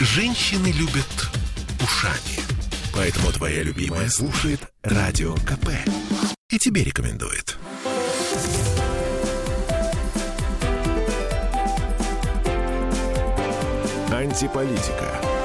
Женщины любят ушами. Поэтому твоя любимая слушает Радио КП. И тебе рекомендует. Антиполитика.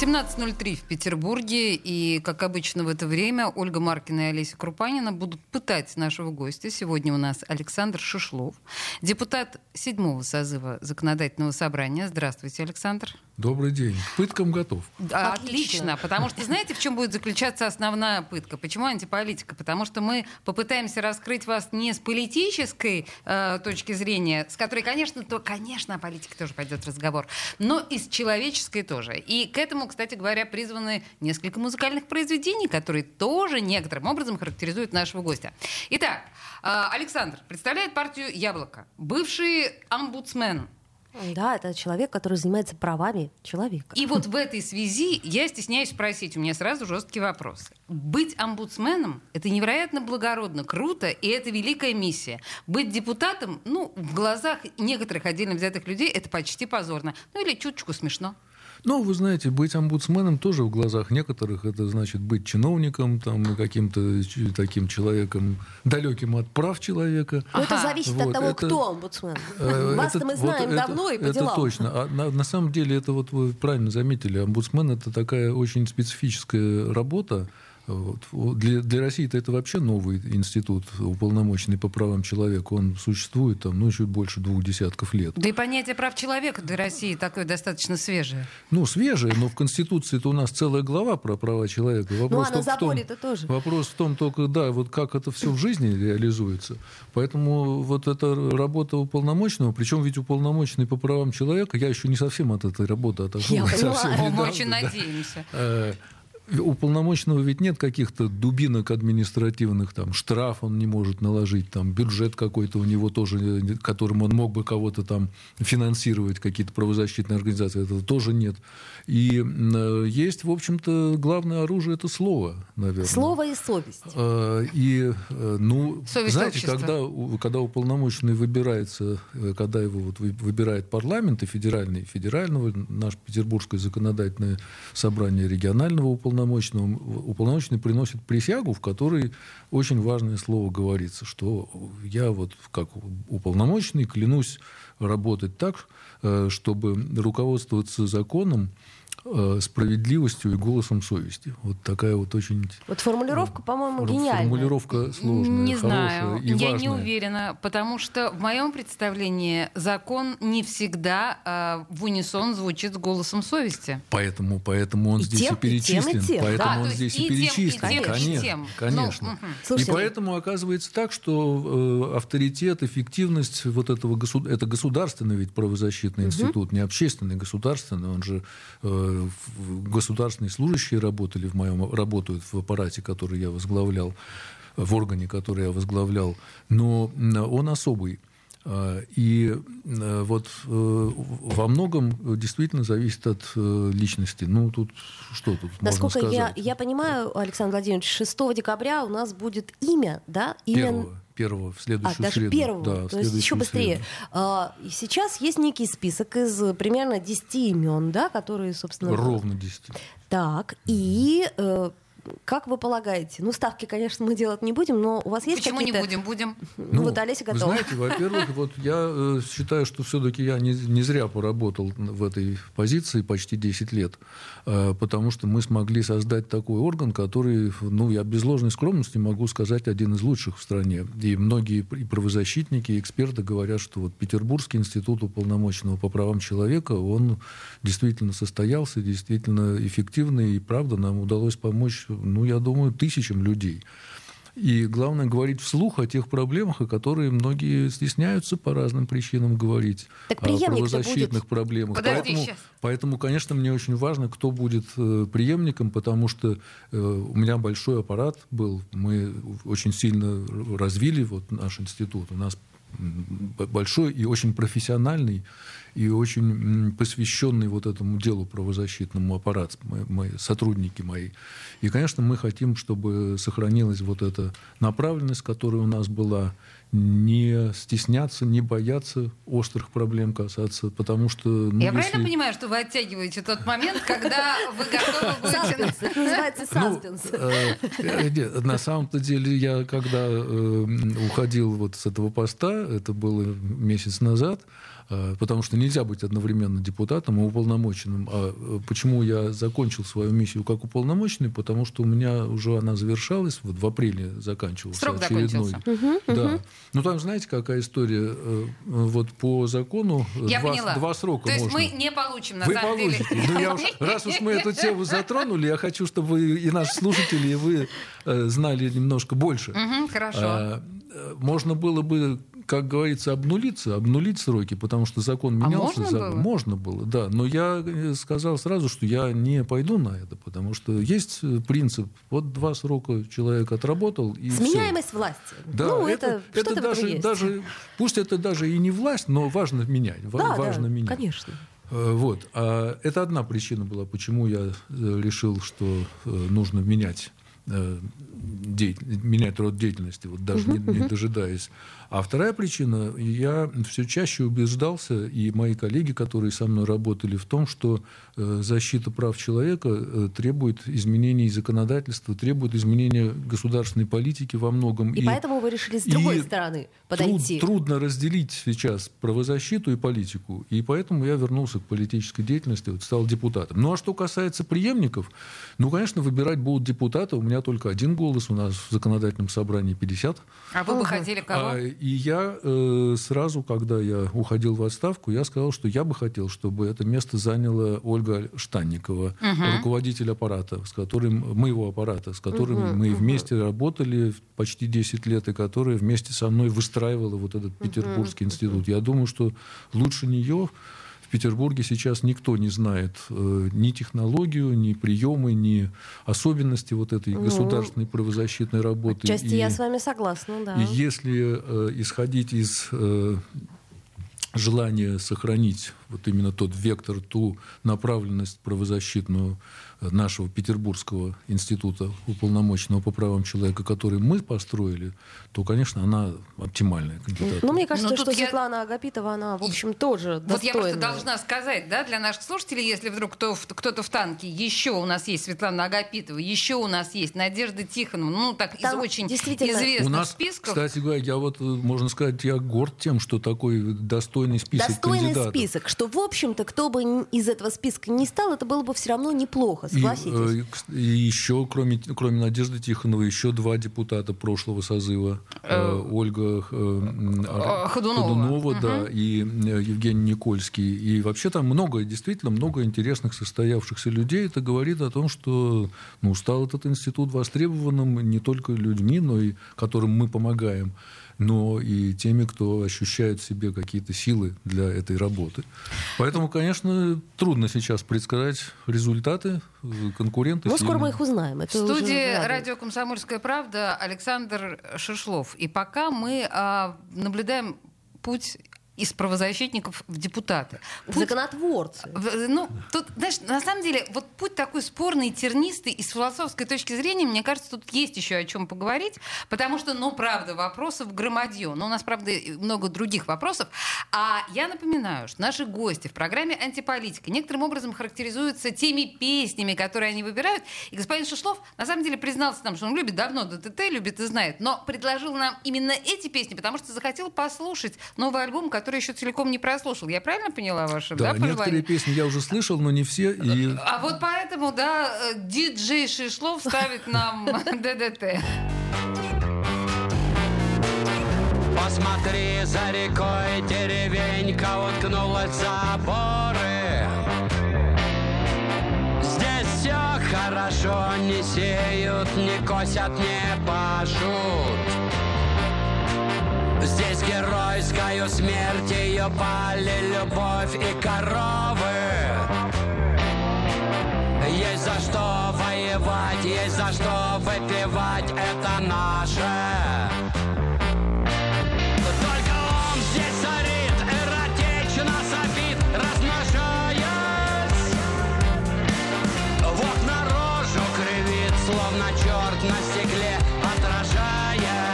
17.03 в Петербурге, и, как обычно в это время, Ольга Маркина и Олеся Крупанина будут пытать нашего гостя. Сегодня у нас Александр Шишлов, депутат седьмого созыва Законодательного собрания. Здравствуйте, Александр. Добрый день. Пыткам готов. Отлично. потому что знаете, в чем будет заключаться основная пытка? Почему антиполитика? Потому что мы попытаемся раскрыть вас не с политической э, точки зрения, с которой, конечно, то, конечно, о политике тоже пойдет разговор, но и с человеческой тоже. И к этому, кстати говоря, призваны несколько музыкальных произведений, которые тоже некоторым образом характеризуют нашего гостя. Итак, э, Александр представляет партию «Яблоко», бывший омбудсмен да, это человек, который занимается правами человека. И вот в этой связи я стесняюсь спросить, у меня сразу жесткий вопрос. Быть омбудсменом — это невероятно благородно, круто, и это великая миссия. Быть депутатом, ну, в глазах некоторых отдельно взятых людей, это почти позорно. Ну или чуточку смешно. Ну, вы знаете, быть омбудсменом тоже в глазах некоторых это значит быть чиновником, там, и каким-то таким человеком, далеким от прав человека. Но это зависит вот, от того, это, кто омбудсмен. Э, Вас-то мы знаем вот давно это, и по это делам. точно. А на, на самом деле, это вот вы правильно заметили, омбудсмен это такая очень специфическая работа, вот. Для, для России это вообще новый институт, уполномоченный по правам человека. Он существует там, ну, чуть больше двух десятков лет. Да и понятие прав человека для России такое достаточно свежее. Ну, свежее, но в Конституции это у нас целая глава про права человека. Ну, вопрос ну, а на заборе-то тоже. Вопрос в том только, да, вот как это все в жизни реализуется. Поэтому вот эта работа уполномоченного, причем ведь уполномоченный по правам человека, я еще не совсем от этой работы отошел. Я. Мы очень надеемся. Э, у полномочного ведь нет каких-то дубинок административных, там, штраф он не может наложить, там, бюджет какой-то у него тоже, которым он мог бы кого-то там финансировать, какие-то правозащитные организации, этого тоже нет. И э, есть, в общем-то, главное оружие – это слово, наверное. Слово и совесть. Э, и, э, ну, совесть знаете, когда, когда уполномоченный выбирается, когда его вот выбирает парламент и федеральный, федерального, наше Петербургское законодательное собрание регионального уполномоченного, уполномоченного, уполномоченный приносит присягу, в которой очень важное слово говорится, что я вот как уполномоченный клянусь работать так, э, чтобы руководствоваться законом, справедливостью и голосом совести. Вот такая вот очень... Вот формулировка, по-моему, гениальная. Формулировка сложная, Не знаю, и я важная. не уверена, потому что в моем представлении закон не всегда э, в унисон звучит с голосом совести. Поэтому, поэтому он и здесь тем, и перечислен. И тем, и тем. Поэтому да, он здесь и, и перечислен. Тем, и тем, конечно, и тем. конечно. Ну, Слушайте, и поэтому оказывается так, что э, авторитет, эффективность вот этого госуд... это государственный ведь правозащитный угу. институт, не общественный, государственный, он же э, государственные служащие работали в моем, работают в аппарате, который я возглавлял, в органе, который я возглавлял, но он особый. А, и э, вот э, во многом действительно зависит от э, личности. Ну, тут что тут Насколько можно сказать? Я, я понимаю, Александр Владимирович, 6 декабря у нас будет имя, да? Имя... Первого первого в следующую а, даже среду. первого, да, то есть еще быстрее. Среду. А, сейчас есть некий список из примерно 10 имен, да, которые, собственно... Ровно 10. Так, и как вы полагаете? Ну, ставки, конечно, мы делать не будем, но у вас есть Почему какие-то... не будем? Будем. Ну, ну вот Олеся готова. Знаете, во-первых, вот я э, считаю, что все-таки я не, не зря поработал в этой позиции почти 10 лет, э, потому что мы смогли создать такой орган, который, ну, я без ложной скромности могу сказать, один из лучших в стране. И многие и правозащитники, и эксперты говорят, что вот Петербургский институт уполномоченного по правам человека, он действительно состоялся, действительно эффективный, и правда нам удалось помочь ну, я думаю, тысячам людей. И главное говорить вслух о тех проблемах, о которых многие стесняются по разным причинам говорить. Так о правозащитных будет... проблемах. Подожди, поэтому, поэтому, конечно, мне очень важно, кто будет э, преемником, потому что э, у меня большой аппарат был. Мы очень сильно развили вот наш институт. У нас большой и очень профессиональный и очень посвященный вот этому делу правозащитному аппарат, мои, мои сотрудники мои. И, конечно, мы хотим, чтобы сохранилась вот эта направленность, которая у нас была, не стесняться, не бояться острых проблем касаться, потому что... Ну, Я если... правильно понимаю, что вы оттягиваете тот момент, когда вы готовы Саспенс. будете... Называется саспенс. Ну, э, э, нет, на самом-то деле я, когда э, уходил вот с этого поста, это было месяц назад, э, потому что нельзя быть одновременно депутатом и уполномоченным. А э, почему я закончил свою миссию как уполномоченный? Потому что у меня уже она завершалась, вот в апреле заканчивался Срок очередной. закончился. Да. Ну там, знаете, какая история? Э, Вот по закону Я два, поняла. два срока То есть можно. мы не получим, на Вы самом получите. деле. Ну, я уж, раз уж мы эту тему затронули, я хочу, чтобы и наши слушатели, и вы э, знали немножко больше. Мгм, Хорошо. А, э, можно было бы, как говорится, обнулиться, обнулить сроки, потому что закон А менялся. можно за- было? Можно было, да. Но я э, сказал сразу, что я не пойду на это, потому что есть э, принцип. Вот два срока человек отработал, и. Сменяемость власти. Да, ну, это, это, это что-то даже, есть. даже, пусть это даже и не власть, но важно менять. Да, важно да, менять. конечно. Э, Вот. А это одна причина была, почему я решил, что нужно менять деятель- менять род деятельности, вот даже не, не дожидаясь. А вторая причина, я все чаще убеждался, и мои коллеги, которые со мной работали, в том, что э, защита прав человека э, требует изменений законодательства, требует изменения государственной политики во многом. И, поэтому вы решили с другой и стороны Труд- подойти. трудно разделить сейчас правозащиту и политику. И поэтому я вернулся к политической деятельности, вот стал депутатом. Ну а что касается преемников, ну, конечно, выбирать будут депутаты. У меня только один голос, у нас в законодательном собрании 50. А вы бы хотели кого? А, и я э, сразу, когда я уходил в отставку, я сказал, что я бы хотел, чтобы это место заняла Ольга Штанникова, руководитель аппарата, с которым моего аппарата, с которым мы вместе работали почти 10 лет, и которая вместе со мной выстраивала вот этот Петербургский институт. Я думаю, что лучше нее в Петербурге сейчас никто не знает э, ни технологию, ни приемы, ни особенности вот этой Ну, государственной правозащитной работы. Отчасти И- я с вами согласна, да. и если э, исходить из э, желания сохранить вот именно тот вектор, ту направленность правозащитную э, нашего Петербургского института уполномоченного по правам человека, который мы построили, то, конечно, она оптимальная кандидатура. Ну, мне кажется, Ну, что тут я- Светлана Агапитова, она, в общем, тоже Вот я просто достойная. должна сказать, да, для наших слушателей, если вдруг кто, кто-то в танке, еще у нас есть Светлана Агапитова, еще у нас есть Надежда Тихонова, ну, так, Там из очень действительно- известных У нас, списков. кстати говоря, я вот, э, можно сказать, я горд тем, что такой достойный список Достойный кандидатов. список, что, в общем-то, кто бы из этого списка не стал, это было бы все равно неплохо, согласитесь. И, э, и еще, кроме, кроме Надежды Тихоновой, еще два депутата прошлого созыва. Э, Ольга э, м, Ар- Э, Ходунова. да, и э, Евгений Никольский. И вообще там много, действительно много интересных состоявшихся людей. Это говорит о том, что ну, стал этот институт востребованным не только людьми, но и которым мы помогаем, но и теми, кто ощущает в себе какие-то силы для этой работы. Поэтому, конечно, трудно сейчас предсказать результаты. Э, Конкуренты Ну, скоро мы их узнаем. В Это уже студии радио «Комсомольская правда» Александр Шишлов. И пока мы а, наблюдаем путь из правозащитников в депутаты. Путь Законотворцы. Ну, тут, знаешь, на самом деле, вот путь такой спорный, тернистый, и с философской точки зрения, мне кажется, тут есть еще о чем поговорить, потому что, ну, правда, вопросов громадье. Но у нас, правда, много других вопросов. А я напоминаю, что наши гости в программе «Антиполитика» некоторым образом характеризуются теми песнями, которые они выбирают. И господин Шишлов, на самом деле, признался нам, что он любит давно ДТТ, любит и знает, но предложил нам именно эти песни, потому что захотел послушать новый альбом, который еще целиком не прослушал. Я правильно поняла ваше Да, да, пожелание? некоторые песни я уже слышал, но не все. И А вот поэтому, да, э, диджей Шишлов ставит нам ДДТ. Посмотри, за рекой деревенька уткнулась в заборы. Здесь все хорошо, не сеют, не косят, не пашут. Здесь геройскую смерть ее пали любовь и коровы. Есть за что воевать, есть за что выпивать, это наше. Только он здесь царит, эротично сопит, размножаясь. Вот на рожу кривит, словно черт на стекле, отражаясь.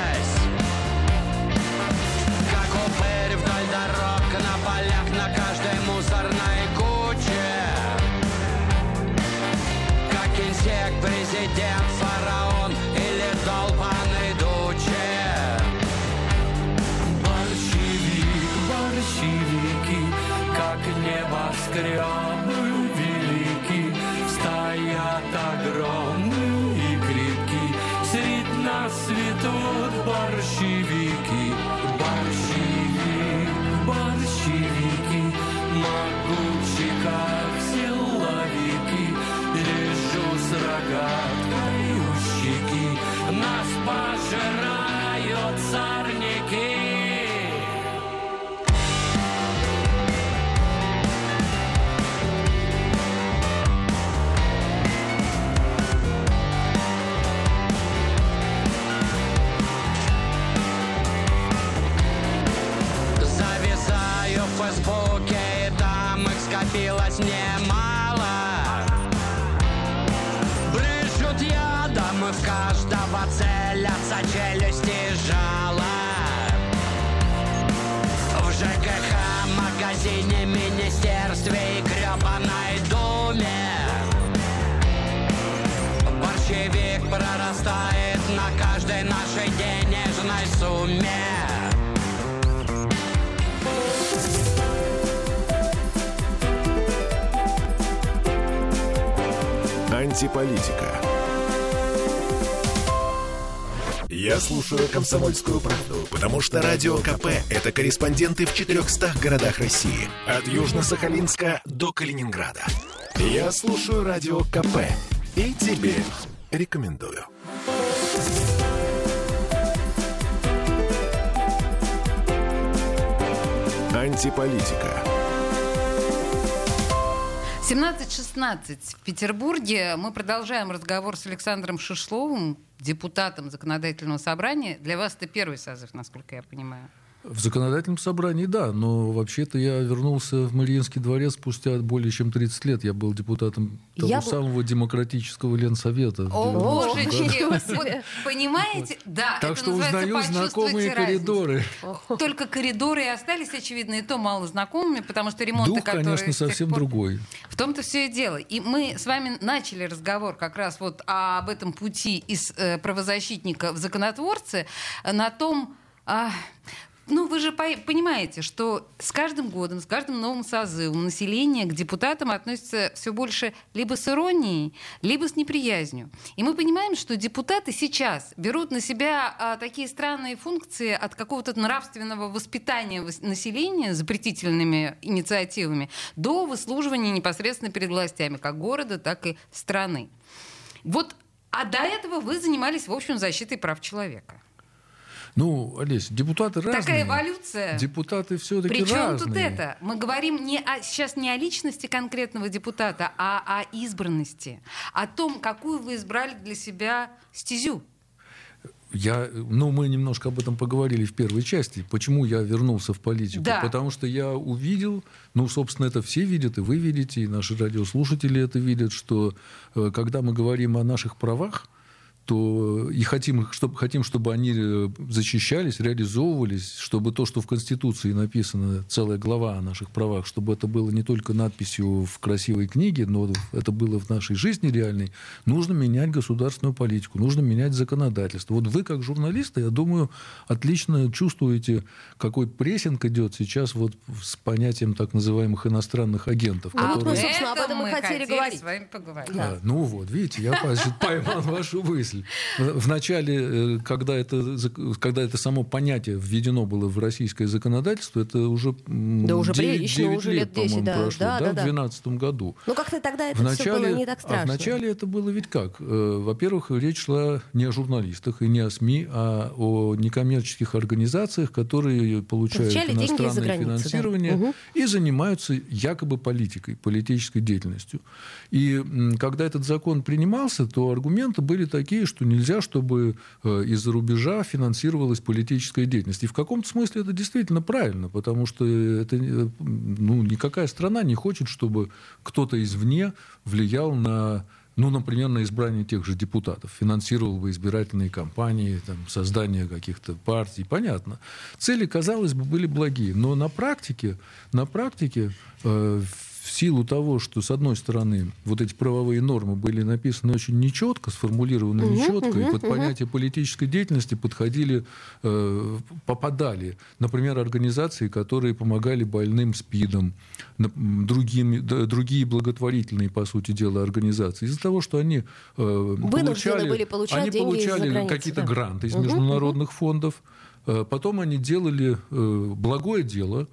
Прорастает на каждой нашей денежной сумме Антиполитика. Я слушаю «Комсомольскую правду», потому что «Радио КП» — это корреспонденты в 400 городах России. От Южно-Сахалинска до Калининграда. Я слушаю «Радио КП» и тебе рекомендую. Антиполитика. 17.16 в Петербурге. Мы продолжаем разговор с Александром Шишловым, депутатом законодательного собрания. Для вас это первый созыв, насколько я понимаю. В законодательном собрании, да, но вообще-то я вернулся в Мариинский дворец спустя более чем 30 лет. Я был депутатом того Я был- самого демократического Ленсовета. О, 90-м году. божечки! Вот, понимаете? Да, Так это что узнаю «почувствуйте знакомые разницу». коридоры. Только коридоры и остались, очевидно, и то мало знакомыми, потому что ремонты, Дух, которые конечно, совсем пор- другой. В том-то все и дело. И мы с вами начали разговор как раз вот об этом пути из э, правозащитника в законотворцы, э, на том, а, ну, вы же по- понимаете, что с каждым годом, с каждым новым созывом население к депутатам относится все больше либо с иронией, либо с неприязнью. И мы понимаем, что депутаты сейчас берут на себя а, такие странные функции от какого-то нравственного воспитания вос- населения запретительными инициативами до выслуживания непосредственно перед властями, как города, так и страны. Вот, а до этого вы занимались, в общем, защитой прав человека. Ну, Олесь, депутаты разные. Такая эволюция. Депутаты все-таки Причем разные. тут это? Мы говорим не о, сейчас не о личности конкретного депутата, а о избранности. О том, какую вы избрали для себя стезю. Я, ну, мы немножко об этом поговорили в первой части. Почему я вернулся в политику? Да. Потому что я увидел, ну, собственно, это все видят, и вы видите, и наши радиослушатели это видят, что э, когда мы говорим о наших правах, то и хотим, чтобы, хотим, чтобы они э, защищались, реализовывались, чтобы то, что в Конституции написано, целая глава о наших правах, чтобы это было не только надписью в красивой книге, но это было в нашей жизни реальной, нужно менять государственную политику, нужно менять законодательство. Вот вы, как журналисты, я думаю, отлично чувствуете, какой прессинг идет сейчас вот с понятием так называемых иностранных агентов. А вот мы, которые- собственно, об этом и мы хотели говорить. с вами поговорить. а, ну вот, видите, я поймал вашу мысль. В начале, э, когда это, когда это само понятие введено было в российское законодательство, это уже Да уже 9, прилично, 9 уже лет, лет 10, по-моему, да. прошло, Да, да, да, в да. 2012 году. Ну, как-то тогда это В все было не так а страшно. вначале это было ведь как? Э, Во-первых, речь шла не о журналистах и не о СМИ, а о некоммерческих организациях, которые получают Получали иностранное да. финансирование Мгм. и занимаются якобы политикой, политической деятельностью. И когда этот закон принимался, то аргументы были такие, что нельзя, чтобы э, из-за рубежа финансировалась политическая деятельность. И в каком-то смысле это действительно правильно, потому что это, э, ну, никакая страна не хочет, чтобы кто-то извне влиял на ну, например, на избрание тех же депутатов, финансировал бы избирательные кампании, там, создание каких-то партий, понятно. Цели, казалось бы, были благие, но на практике, на практике э, в силу того, что, с одной стороны, вот эти правовые нормы были написаны очень нечетко, сформулированы Мгм, нечетко, и мгм, под мгм. понятие политической деятельности подходили, э, попадали, например, организации, которые помогали больным СПИДом, на- м, другими, д- другие благотворительные, по сути дела, организации. Из-за того, что они э, получали, были получать они получали какие-то да. гранты из Мгм, международных фондов, э, потом они делали э, благое дело,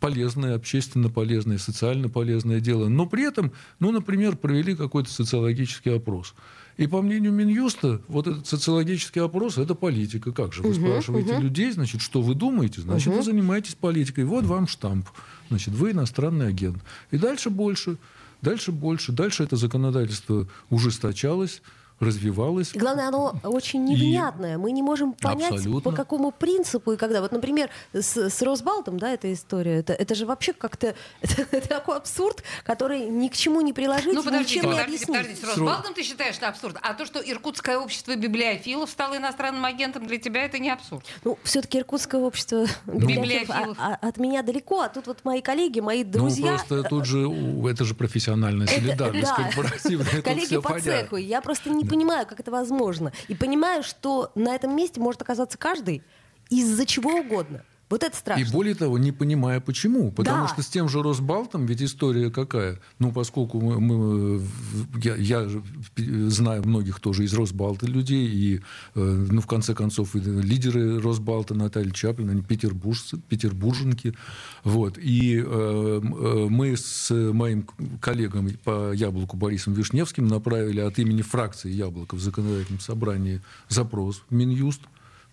полезное, общественно полезное, социально полезное дело, но при этом, ну, например, провели какой-то социологический опрос. И по мнению Минюста, вот этот социологический опрос – это политика. Как же? Вы спрашиваете людей, значит, что вы думаете? Значит, вы занимаетесь политикой. Вот вам штамп. Значит, вы иностранный агент. И дальше больше, дальше больше. Дальше это законодательство ужесточалось, развивалось. И главное, оно очень невнятное. Мы не можем понять, Абсолютно. по какому принципу и когда. Вот, например, с, с Росбалтом, да, эта история, это, это же вообще как-то это, это такой абсурд, который ни к чему не приложить, Ну, подождите, ничем не подождите, объяснить. подождите. С Росбалтом ты считаешь это абсурд? А то, что Иркутское общество библиофилов стало иностранным агентом, для тебя это не абсурд? Ну, все-таки иркутское общество библиофилов, Библиофилов. а- а- от меня далеко, а тут вот мои коллеги, мои Ну, друзья. просто тут же, это же профессиональная солидарность да. корпоративная. Коллеги по цеху. Я просто не понимаю, как это возможно. И понимаю, что на этом месте может оказаться каждый из-за чего угодно. Вот это страшно. И более того, не понимая почему. Потому Да. что с тем же Росбалтом ведь история какая. Ну, поскольку мы, мы- в- я, я знаю многих тоже из Росбалта людей, и, э, ну, в конце концов, и лидеры Росбалта Наталья Чаплин, они петербуржцы, петербурженки. Вот. И э, э, мы с моим коллегом по Яблоку Борисом Вишневским направили от имени фракции Яблоко в законодательном собрании запрос в Минюст.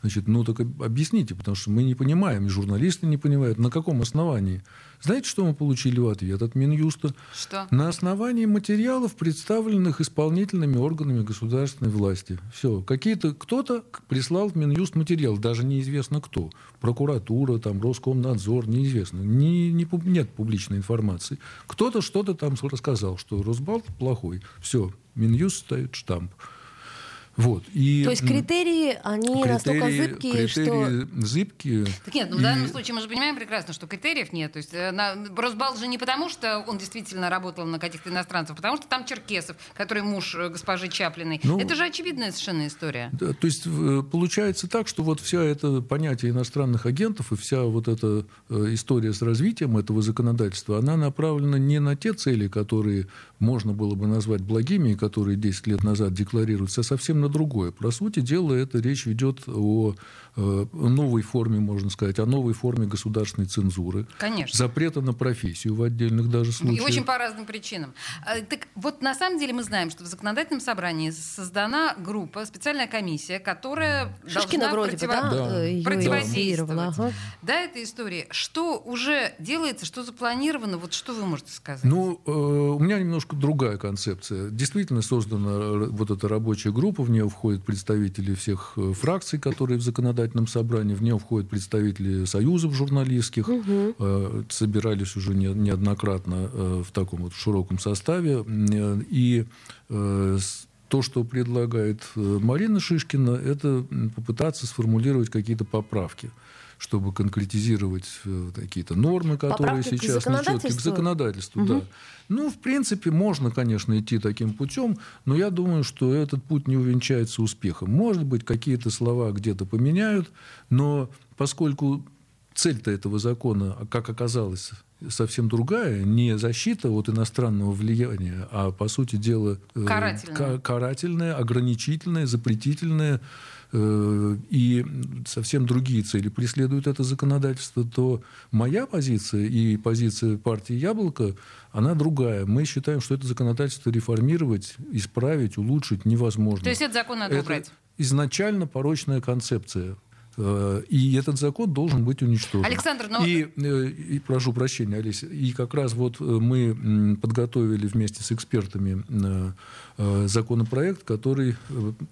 Значит, ну так об- объясните, потому что мы не понимаем, и журналисты не понимают, на каком основании. Знаете, что мы получили в ответ от Минюста? Что? На основании материалов, представленных исполнительными органами государственной власти. Все. Какие-то, кто-то прислал в Минюст материал, даже неизвестно кто. Прокуратура, там, Роскомнадзор, неизвестно. Не, не нет публичной информации. Кто-то что-то там рассказал, что Росбалт плохой. Все. Минюст ставит штамп. Вот. И, То есть критерии, они настолько критерии- зыбкие, что... критерии зыбкие. Так нет, ну в И- данном случае мы же понимаем прекрасно, что критериев нет. То есть э, на, Росбалт же не потому, что он действительно работал на каких-то иностранцев, а потому что там Черкесов, который муж э, госпожи Чаплиной. Ну, это же очевидная совершенно история. Да, то есть э, получается так, что вот вся это понятие иностранных агентов и вся вот эта история с развитием этого законодательства, она направлена не на те цели, которые можно было бы назвать благими, которые 10 лет назад декларируются, а совсем на другое. По сути дела, это речь идет о э, новой форме, можно сказать, о новой форме государственной цензуры. Конечно. Запрета на профессию в отдельных даже И случаях. очень по разным причинам. А, Так вот, на самом деле мы знаем, что в законодательном собрании создана группа, специальная комиссия, которая Шишкина должна противо- да? Да. э, противодействовать. инициировала, ага. Да, этой истории. Что уже делается, что запланировано, вот что вы можете сказать? Ну, э, у меня немножко другая концепция. Действительно создана э, вот эта рабочая группа, в нее входят представители всех э, фракций, которые в законодательном собрании, в нее входят представители союзов журналистских, э, собирались уже не- неоднократно э, в таком вот широком составе. И э, с- то, что предлагает э, Марина Шишкина, это попытаться сформулировать какие-то поправки чтобы конкретизировать э, какие-то нормы, которые Поправки сейчас нечеткие, к законодательству? законодательству, да. Ну, в принципе, можно, конечно, идти таким путем, но я думаю, что этот путь не увенчается успехом. Может быть, какие-то слова где-то поменяют, но поскольку цель-то этого закона, а как оказалось, совсем другая, не защита от иностранного влияния, а, по сути дела, э, Карательная. ка- карательная, ограничительная, запретительная э, и совсем другие цели преследует это законодательство, то моя позиция и позиция партии «Яблоко», она другая. Мы считаем, что это законодательство реформировать, исправить, улучшить невозможно. То есть этот закон надо Это убрать? изначально порочная концепция. Э, И этот закон должен быть уничтожен. Александр, но- и, э, и прошу прощения, Олеся, и как раз вот э, мы подготовили вместе с экспертами законопроект, который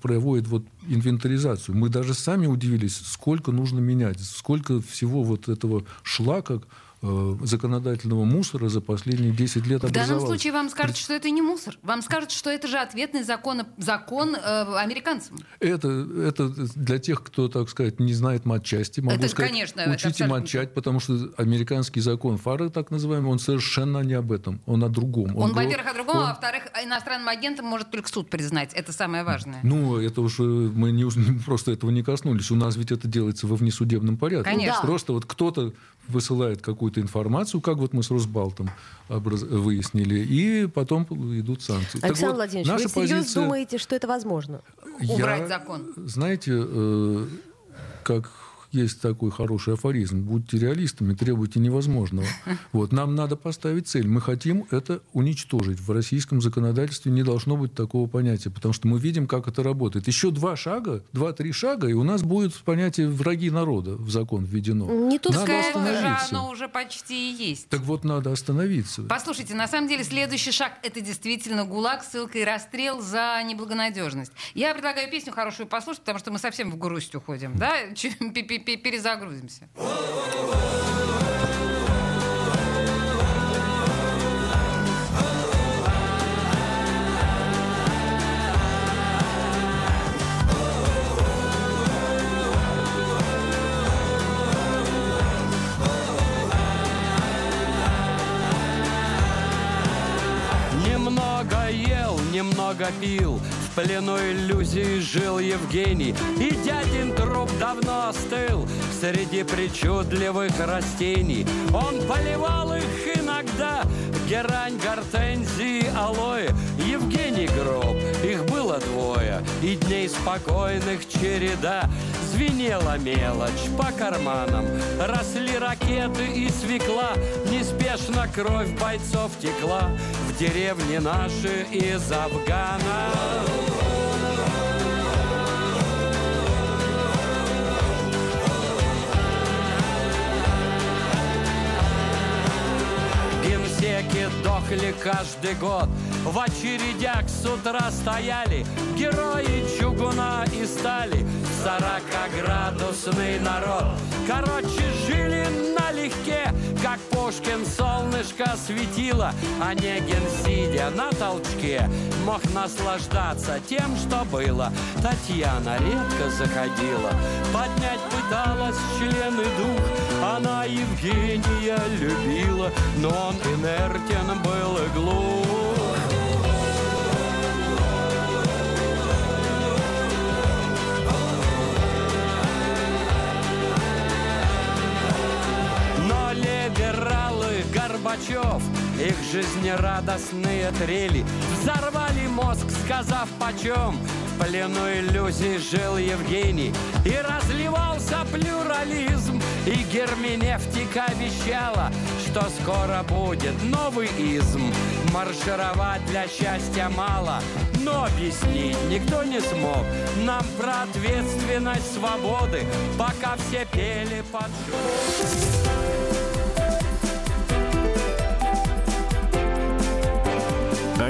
проводит вот инвентаризацию. Мы даже сами удивились, сколько нужно менять, сколько всего вот этого шлака э, законодательного мусора за последние 10 лет В данном случае вам скажут, что это не мусор. Вам скажут, что это же ответный закон, закон э, американцам. Это, это для тех, кто, так сказать, не знает матчасти, могу Это, сказать, конечно, это учите абсолютно матчать, потому что американский закон Фары, так называемый, он совершенно не об этом, он о другом. Он, го- во-первых, о другом, он- а во-вторых, иностранным агентам может только суд признать. Это самое важное. Ну, это уже мы не, просто этого не коснулись. У нас ведь это делается во внесудебном порядке. Конечно. Просто вот кто-то высылает какую-то информацию, как вот мы с Росбалтом образ- выяснили, и потом идут санкции. Так Александр вот, Владимирович, наша вы серьезно позиция- думаете, что это возможно? Убрать Я- закон. Знаете, э, как есть такой хороший афоризм. Будьте реалистами, требуйте невозможного. Вот, нам надо поставить цель. Мы хотим это уничтожить. В российском законодательстве не должно быть такого понятия, потому что мы видим, как это работает. Еще два шага, два-три шага, и у нас будет понятие «враги народа» в закон введено. Не то надо же остановиться. оно уже почти и есть. Так вот, надо остановиться. Послушайте, на самом деле следующий шаг это действительно ГУЛАГ, ссылка и расстрел за неблагонадежность. Я предлагаю песню хорошую послушать, потому что мы совсем в грусть уходим, да? Перезагрузимся. Немного ел, немного пил В плену иллюзий жил Евгений. И дядин труп давно остыл Среди причудливых растений. Он поливал их иногда. Герань, гортензии, алоэ. Евгений гроб, их было двое И дней спокойных череда. Звенела мелочь по карманам Росли ракеты и свекла. Неспешно кровь бойцов текла В деревне наши из Афгана. Генсеки дохли каждый год В очередях с утра стояли Герои чугуна и стали. Сорокаградусный народ. Короче, жили налегке Как Пушкин солнышко светило. Онегин, сидя на толчке Мог наслаждаться тем, что было. Татьяна редко заходила. Поднять пыталась члены дух. Она Евгения любила Но он инертен был и глух Горбачев. Их жизнерадостные трели. Взорвали мозг, сказав почем? В плену иллюзий жил Евгений. И разливался плюрализм. И Герменевтика обещала Что скоро будет новый изм. Маршировать для счастья мало но объяснить никто не смог. Нам про ответственность свободы Пока все пели под шум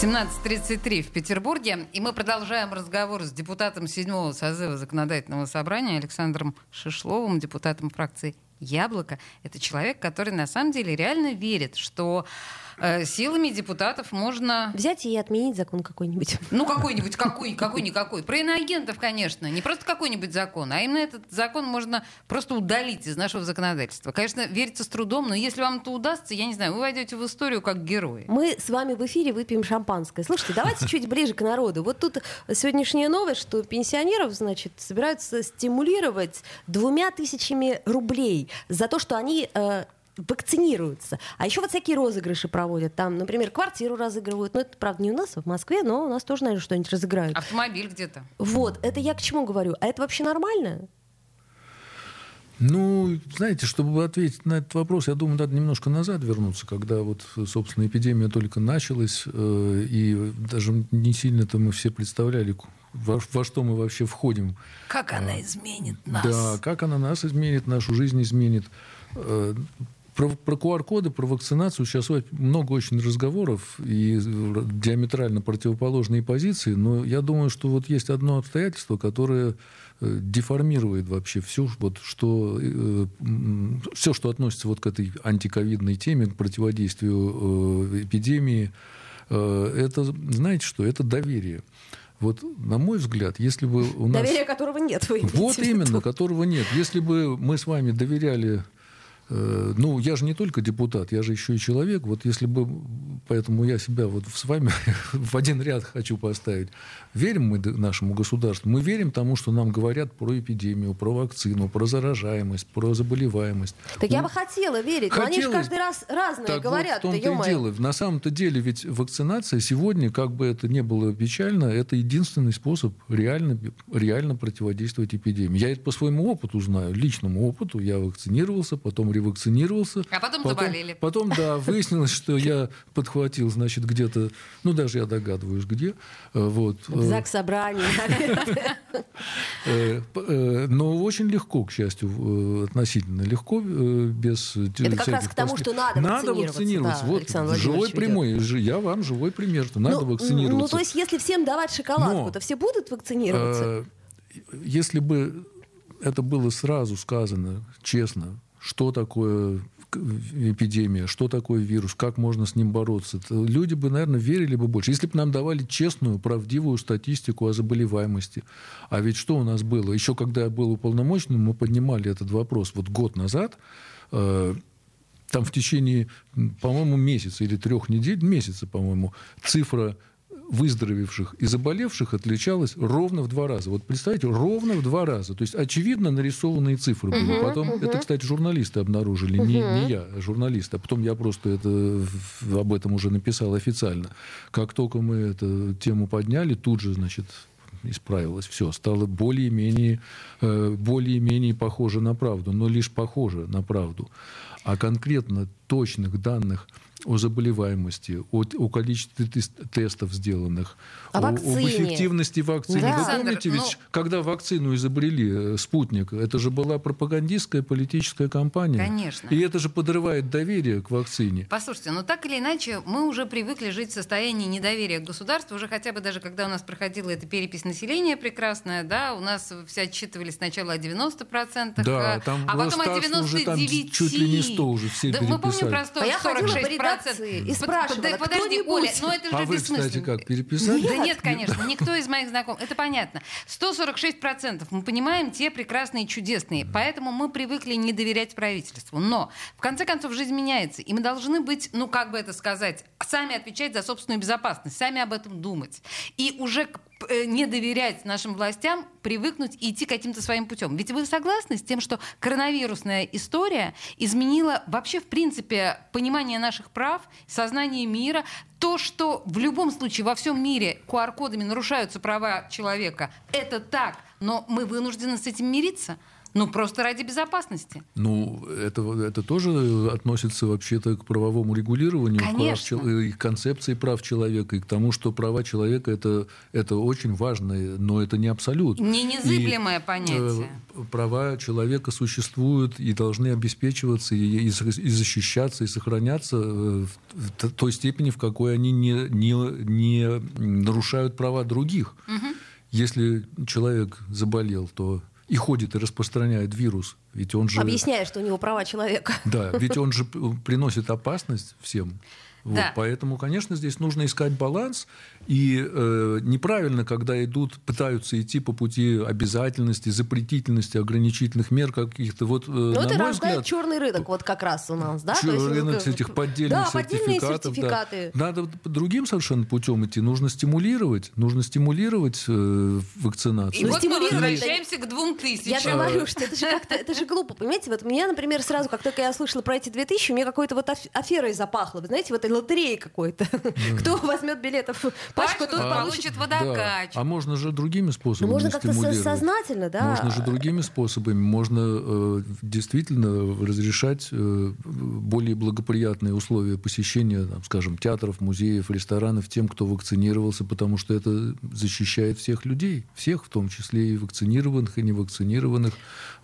17.33 в Петербурге, и мы продолжаем разговор с депутатом седьмого созыва Законодательного собрания Александром Шишловым, депутатом фракции «Яблоко». Это человек, который на самом деле реально верит, что силами депутатов можно... Взять и отменить закон какой-нибудь. Ну, какой-нибудь, какой, какой-никакой. Про иноагентов, конечно. Не просто какой-нибудь закон, а именно этот закон можно просто удалить из нашего законодательства. Конечно, верится с трудом, но если вам это удастся, я не знаю, вы войдете в историю как герои. Мы с вами в эфире выпьем шампанское. Слушайте, давайте чуть ближе к народу. Вот тут сегодняшняя новость, что пенсионеров, значит, собираются стимулировать двумя тысячами рублей за то, что они э, вакцинируются. А еще вот всякие розыгрыши проводят. Там, например, квартиру разыгрывают. Ну, это, правда, не у нас, а в Москве, но у нас тоже, наверное, что-нибудь разыграют. Автомобиль где-то. Вот, это я к чему говорю? А это вообще нормально? Ну, знаете, чтобы ответить на этот вопрос, я думаю, надо немножко назад вернуться, когда вот, собственно, эпидемия только началась, э, и даже не сильно-то мы все представляли, во, во что мы вообще входим. Как она изменит нас. Да, как она нас изменит, нашу жизнь изменит. Э, про, про QR-коды, про вакцинацию сейчас много очень разговоров и диаметрально противоположные позиции, но я думаю, что вот есть одно обстоятельство, которое э, деформирует вообще все, вот, что, э, все, что относится вот к этой антиковидной теме, к противодействию э, эпидемии. Это, знаете что, это доверие. Вот, на мой взгляд, если бы у нас... Доверия которого нет, вы Вот именно, которого нет. Если бы мы с вами доверяли Э, ну, я же не только депутат, я же еще и человек. Вот если бы, поэтому я себя вот с вами в один ряд хочу поставить. Верим мы нашему государству? Мы верим тому, что нам говорят про эпидемию, про вакцину, про заражаемость, про заболеваемость. Так я бы хотела верить, хотела... но они же каждый раз разные так говорят. Вот в том-то и дело. На самом-то деле ведь вакцинация сегодня, как бы это ни было печально, это единственный способ реально, реально противодействовать эпидемии. Я это по своему опыту знаю, личному опыту. Я вакцинировался, потом ревакцинировался. А потом, потом заболели. Потом, да, выяснилось, что я подхватил, значит, где-то, ну, даже я догадываюсь, где. Э, вот. В ЗАГС э, э, Но очень легко, к счастью, относительно легко, без Это как раз к тому, что надо Надо вакцинироваться. Вот живой прямой. Я вам живой пример, что надо ну, вакцинироваться. Ну, то есть, если всем давать шоколадку, то все будут вакцинироваться? Если бы это было сразу сказано, честно, что такое эпидемия, что такое вирус, как можно с ним бороться. Люди бы, наверное, верили бы больше. Если бы нам давали честную, правдивую статистику о заболеваемости. А ведь что у нас было? Еще когда я был уполномоченным, мы поднимали этот вопрос. Вот год назад э, там в течение, по-моему, месяца или трех недель, месяца, по-моему, цифра выздоровевших и заболевших отличалась ровно в два раза. Вот представьте, ровно в два раза. То есть, очевидно, нарисованные цифры были. Угу, потом, угу. это, кстати, журналисты обнаружили, угу. не, не я, а журналисты. А потом я просто это, об этом уже написал официально. Как только мы эту тему подняли, тут же, значит, исправилось все, стало более-менее э, более-менее похоже на правду, но лишь похоже на правду. А конкретно точных данных о заболеваемости, о, о количестве тестов сделанных, о, о, об эффективности вакцины. Да. Вы помните, ведь ну... когда вакцину изобрели, э, спутник, это же была пропагандистская политическая кампания. Конечно. И это же подрывает доверие к вакцине. Послушайте, ну так или иначе, мы уже привыкли жить в состоянии недоверия к государству, уже хотя бы даже когда у нас проходила эта перепись населения прекрасная, да, у нас все отчитывали сначала о 90%, да, а там а потом о 99%. Уже там чуть ли не 100 уже все да, Мы помним про 100, а 46% редакции и спрашивала, Под, Подожди, Оля, но это же а вы, кстати, как, переписали? Да нет, конечно, никто из моих знакомых. Это понятно. 146% мы понимаем, те прекрасные и чудесные. Поэтому мы привыкли не доверять правительству. Но, в конце концов, жизнь меняется. И мы должны быть, ну, как бы это сказать, сами отвечать за собственную безопасность, сами об этом думать. И уже Э, не доверять нашим властям, привыкнуть и идти каким-то своим путем. Ведь вы согласны с тем, что коронавирусная история изменила вообще, в принципе, понимание наших прав, сознание мира, то, что в любом случае во всем мире QR-кодами нарушаются права человека, это так, но мы вынуждены с этим мириться. Ну, просто ради безопасности. Ну, это, это тоже относится вообще-то к правовому регулированию, Конечно. прав, и к концепции прав человека, и к тому, что права человека это, это очень важно, но это не абсолют. Не незыблемое и, понятие. Э, права человека существуют и должны обеспечиваться, и, и, и защищаться, и сохраняться э, в той степени, в какой они не, не, не нарушают права других. Угу. Если человек заболел, то и ходит и распространяет вирус. Ведь он же... Объясняя, что у него права человека. Да, ведь он же приносит опасность всем. Вот, да. Поэтому, конечно, здесь нужно искать баланс. И э, неправильно, когда идут, пытаются идти по пути обязательности, запретительности, ограничительных мер каких-то. Вот, э, ну, это рождает черный рынок вот как раз у нас, да? Черный рынок этих поддельных да, сертификатов. сертификаты. Да. Надо другим совершенно путем идти. Нужно стимулировать, нужно стимулировать э, вакцинацию. И вот мы возвращаемся к двум тысячам. Я говорю, что это же как-то, это же глупо, понимаете? Вот меня, например, сразу, как только я слышала про эти две тысячи, мне какой-то вот аферой запахло. Вы знаете, в этой лотереи какой-то. Кто возьмет билетов пачку, тот А, получит водокач. А можно же другими Ну, способами можно как-то сознательно, да. Можно же другими способами. Можно э, действительно разрешать э, более благоприятные условия посещения, скажем, театров, музеев, ресторанов тем, кто вакцинировался, потому что это защищает всех людей, всех, в том числе и вакцинированных, и невакцинированных.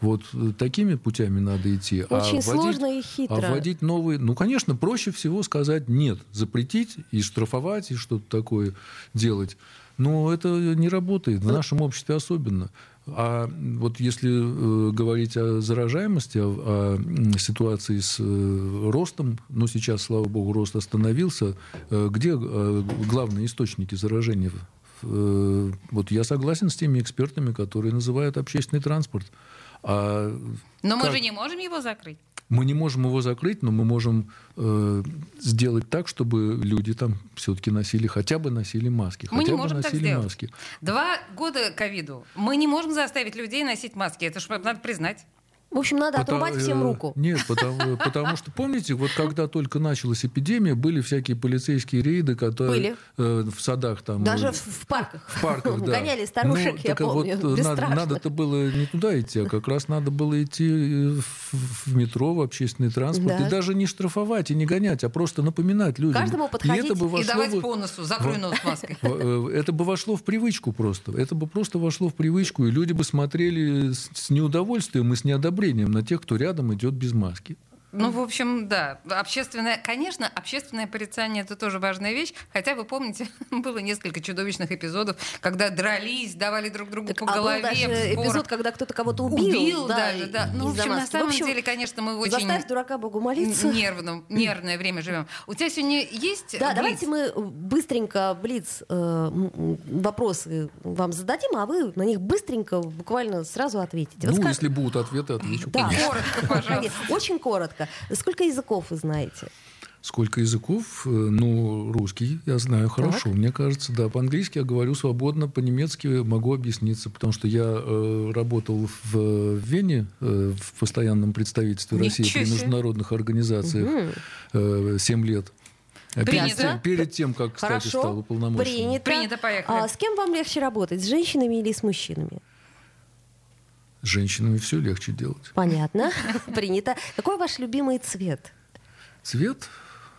Вот э, такими путями надо идти. Очень вводить- сложно и хитро. А вводить новые... Ну, конечно, проще всего сказать нет, запретить и штрафовать, и что-то такое делать. Но это не работает, в нашем обществе особенно. А вот если э, говорить о заражаемости, о, о, ситуации с э, ростом, ну сейчас, слава богу, рост остановился, э, где э, главные источники заражения? Э, вот я согласен с теми экспертами, которые называют общественный транспорт. А Но мы как? же не можем его закрыть. Мы не можем его закрыть, но мы можем э, сделать так, чтобы люди там все-таки носили, хотя бы носили маски. Мы хотя не бы можем так носили сделать. маски. Два года ковиду. Мы не можем заставить людей носить маски. Это же надо признать. В общем, надо Потому- отрубать всем э, руку. Нет, потому, потому что, помните, вот когда только началась эпидемия, были всякие полицейские рейды, которые э, в садах там... Даже э, в, в парках. в парках, да. Гоняли старушек, Ну, я вот, помню. э, надо, надо-то было не туда идти, а как раз надо было идти э, в, в метро, в общественный транспорт. Да. И даже не штрафовать и не гонять, а просто напоминать людям. Каждому подходить и, это бы И вошло давать бы- по носу, закрой нос маской. в- э, Это бы вошло в привычку просто. Это бы просто вошло в привычку, и люди бы смотрели с с неудовольствием и с неодобрением на тех, кто рядом идет без маски. Ну, в общем, да. Общественное, конечно, общественное порицание это тоже важная вещь. Хотя, вы помните, было несколько чудовищных эпизодов, когда дрались, давали друг другу Так, по а был голове. даже в спорах. эпизод, когда кто-то кого-то убил. Убил да, даже, да. Ну, в общем, на самом общем, деле, конечно, мы очень Заставь дурака Богу молиться. нервном, нервное время живем. У тебя сегодня есть Да, блиц? давайте мы быстренько, Блиц, э, вопросы вам зададим, а вы на них быстренько, буквально сразу ответите. Вот ну, скаж- если будут ответы, отвечу. Да. конечно. Коротко, пожалуйста. Очень коротко. Сколько языков вы знаете? Сколько языков? Э, Ну, русский я знаю хорошо, мне кажется, да. По-английски я говорю свободно, по-немецки могу объясниться, потому что я э, работал в Вене э, в постоянном представительстве Ничего России при международных организациях э, 7 лет. А Перед Принято. тем, перед тем, как, кстати, Хорошо. стал уполномоченным. Принято. Принято, поехали. А с кем вам легче работать? С женщинами или с мужчинами? Женщинами все легче делать. Понятно. Принято. Какой ваш любимый цвет? Цвет,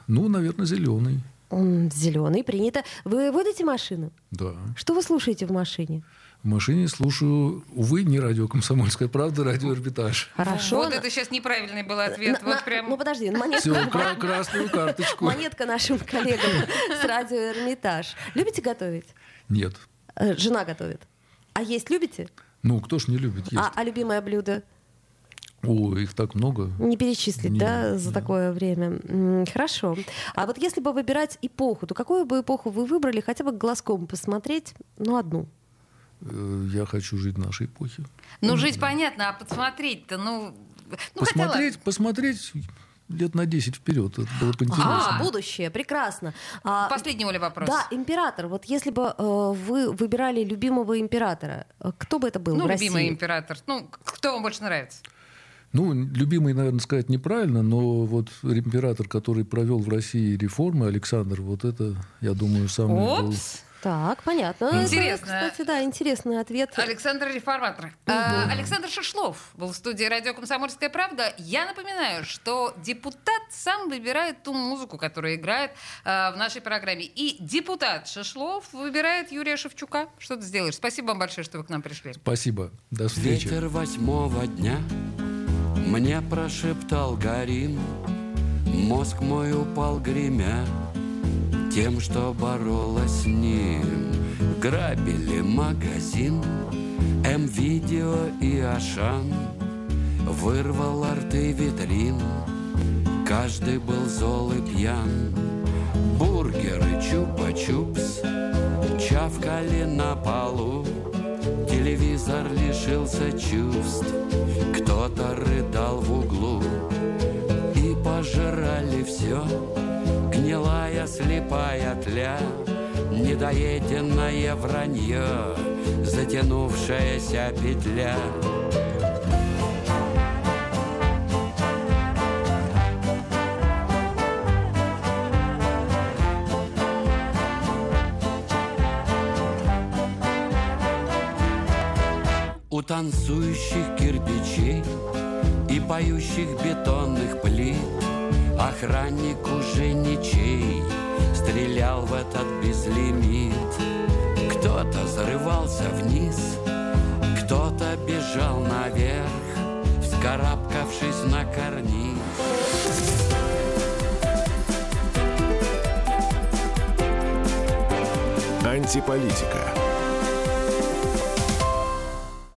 ну, наверное, зеленый. Зеленый, принято. Вы водите машину? Да. Что вы слушаете в машине? В машине слушаю, увы, не радио «Комсомольская правда», радио «Эрмитаж». Хорошо. Вот На- это сейчас неправильный был ответ. на- Вот на- прям... Ну подожди, Все, монетка, красную карточку. монетка нашим коллегам с радио Эрмитаж. Любите готовить? Нет. Э, Жена готовит. А есть любите? Ну, кто ж не любит есть? А, а любимое блюдо? О, их так много. Не перечислить, Не, да, за да. такое время. Хорошо. А вот если бы выбирать эпоху, то какую бы эпоху вы выбрали, хотя бы глазком посмотреть, ну, одну? Э, Я хочу жить в нашей эпохе. Ну, жить понятно, а подсмотреть-то, ну... ну посмотреть, посмотреть лет на 10 вперед. Это было бы интересно. А, А. будущее, прекрасно. А. Последний, Оля, вопрос. Да, император. Вот если бы э, вы выбирали любимого императора, э, кто бы это был Ну, в любимый России? император. Ну, кто вам больше нравится? Ну, любимый, наверное, сказать неправильно, но вот император, который провел в России реформы, Александр, вот это, я думаю, самый был- Опс! Так, понятно. Это, Интересно. кстати, да, интересный ответ. Александр Реформатор. А, Александр Шишлов был в студии радио «Комсомольская правда». Я напоминаю, что депутат сам выбирает ту музыку, которая играет а, в нашей программе. И депутат Шишлов выбирает Юрия Шевчука. Что ты сделаешь? Спасибо вам большое, что вы к нам пришли. Спасибо. До встречи. Ветер восьмого дня Мне прошептал Гарин Мозг мой упал гремя Тем, что боролась с ним. Грабили магазин М-видео и Ашан. Вырвал арты витрин Каждый был зол и пьян. Бургеры чупа-чупс Чавкали на полу. Телевизор лишился чувств Кто-то рыдал в углу. И пожирали все Гнилая слепая тля, недоеденное вранье, затянувшаяся петля. У танцующих кирпичей и поющих бед Охранник уже ничей Стрелял в этот безлимит Кто-то зарывался вниз Кто-то бежал наверх Вскарабкавшись на карниз Антиполитика.